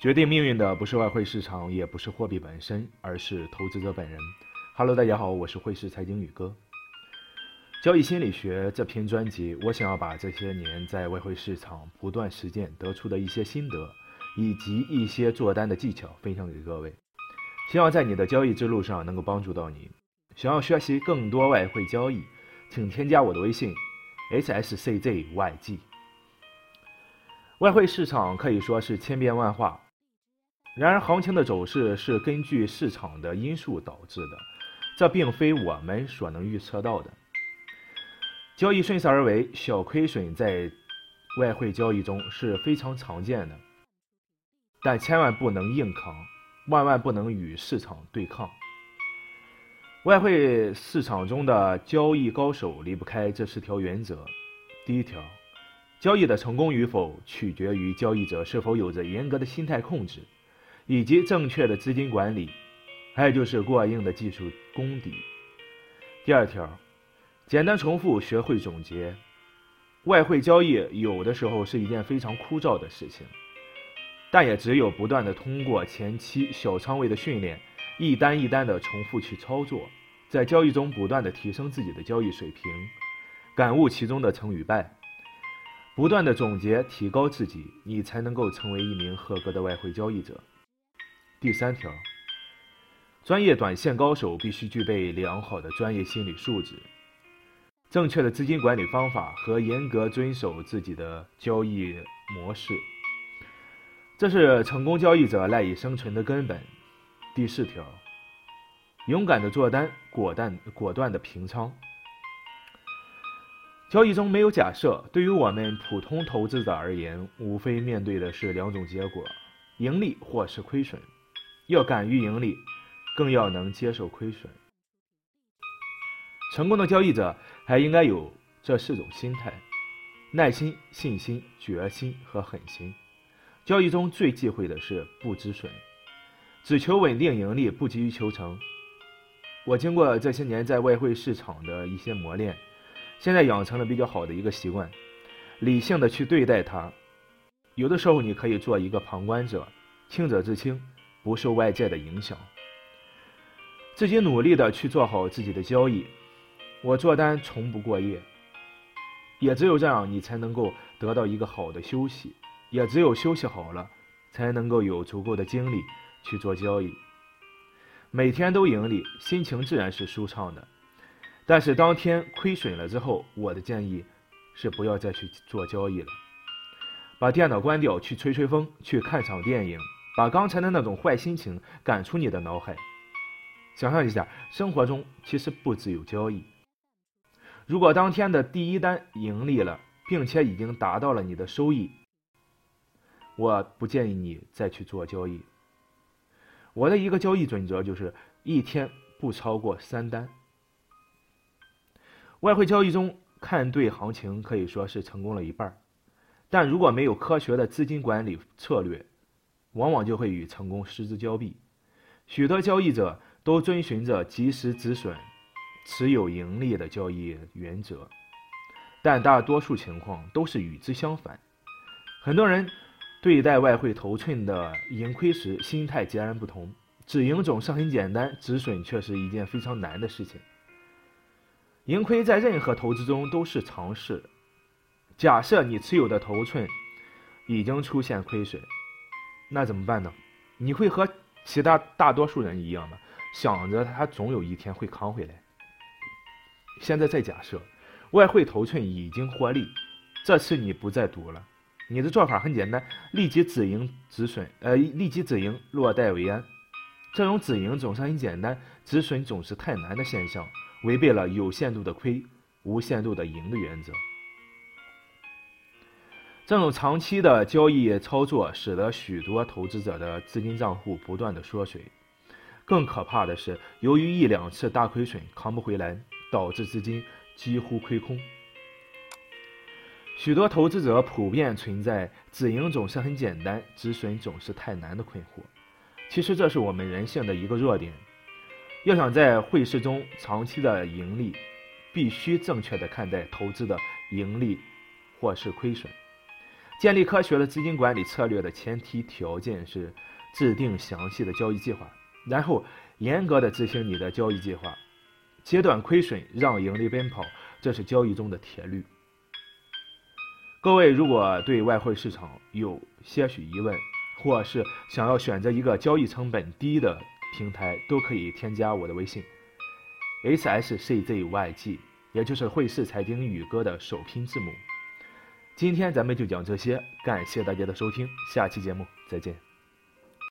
决定命运的不是外汇市场，也不是货币本身，而是投资者本人。Hello，大家好，我是汇市财经宇哥。交易心理学这篇专辑，我想要把这些年在外汇市场不断实践得出的一些心得，以及一些做单的技巧分享给各位，希望在你的交易之路上能够帮助到你。想要学习更多外汇交易，请添加我的微信：hsczyg。外汇市场可以说是千变万化。然而，行情的走势是根据市场的因素导致的，这并非我们所能预测到的。交易顺势而为，小亏损在外汇交易中是非常常见的，但千万不能硬扛，万万不能与市场对抗。外汇市场中的交易高手离不开这四条原则：第一条，交易的成功与否取决于交易者是否有着严格的心态控制。以及正确的资金管理，还有就是过硬的技术功底。第二条，简单重复，学会总结。外汇交易有的时候是一件非常枯燥的事情，但也只有不断的通过前期小仓位的训练，一单一单的重复去操作，在交易中不断的提升自己的交易水平，感悟其中的成与败，不断的总结提高自己，你才能够成为一名合格的外汇交易者。第三条，专业短线高手必须具备良好的专业心理素质、正确的资金管理方法和严格遵守自己的交易模式，这是成功交易者赖以生存的根本。第四条，勇敢的做单，果断果断的平仓。交易中没有假设，对于我们普通投资者而言，无非面对的是两种结果：盈利或是亏损。要敢于盈利，更要能接受亏损。成功的交易者还应该有这四种心态：耐心、信心、决心和狠心。交易中最忌讳的是不止损，只求稳定盈利，不急于求成。我经过这些年在外汇市场的一些磨练，现在养成了比较好的一个习惯：理性的去对待它。有的时候你可以做一个旁观者，清者自清。不受外界的影响，自己努力的去做好自己的交易。我做单从不过夜，也只有这样，你才能够得到一个好的休息。也只有休息好了，才能够有足够的精力去做交易。每天都盈利，心情自然是舒畅的。但是当天亏损了之后，我的建议是不要再去做交易了，把电脑关掉，去吹吹风，去看场电影。把刚才的那种坏心情赶出你的脑海。想象一下，生活中其实不只有交易。如果当天的第一单盈利了，并且已经达到了你的收益，我不建议你再去做交易。我的一个交易准则就是一天不超过三单。外汇交易中看对行情可以说是成功了一半，但如果没有科学的资金管理策略，往往就会与成功失之交臂。许多交易者都遵循着及时止损、持有盈利的交易原则，但大多数情况都是与之相反。很多人对待外汇头寸的盈亏时，心态截然不同。止盈总是很简单，止损却是一件非常难的事情。盈亏在任何投资中都是常事。假设你持有的头寸已经出现亏损。那怎么办呢？你会和其他大多数人一样的，想着他总有一天会扛回来。现在再假设，外汇头寸已经获利，这次你不再赌了，你的做法很简单，立即止盈止损，呃，立即止盈，落袋为安。这种止盈总是很简单，止损总是太难的现象，违背了有限度的亏，无限度的赢的原则。这种长期的交易操作，使得许多投资者的资金账户不断的缩水。更可怕的是，由于一两次大亏损扛不回来，导致资金几乎亏空。许多投资者普遍存在止盈总是很简单，止损总是太难的困惑。其实这是我们人性的一个弱点。要想在汇市中长期的盈利，必须正确的看待投资的盈利或是亏损。建立科学的资金管理策略的前提条件是制定详细的交易计划，然后严格的执行你的交易计划，截断亏损，让盈利奔跑，这是交易中的铁律。各位如果对外汇市场有些许疑问，或是想要选择一个交易成本低的平台，都可以添加我的微信，hsczyg，也就是汇市财经宇哥的首拼字母。今天咱们就讲这些，感谢大家的收听，下期节目再见。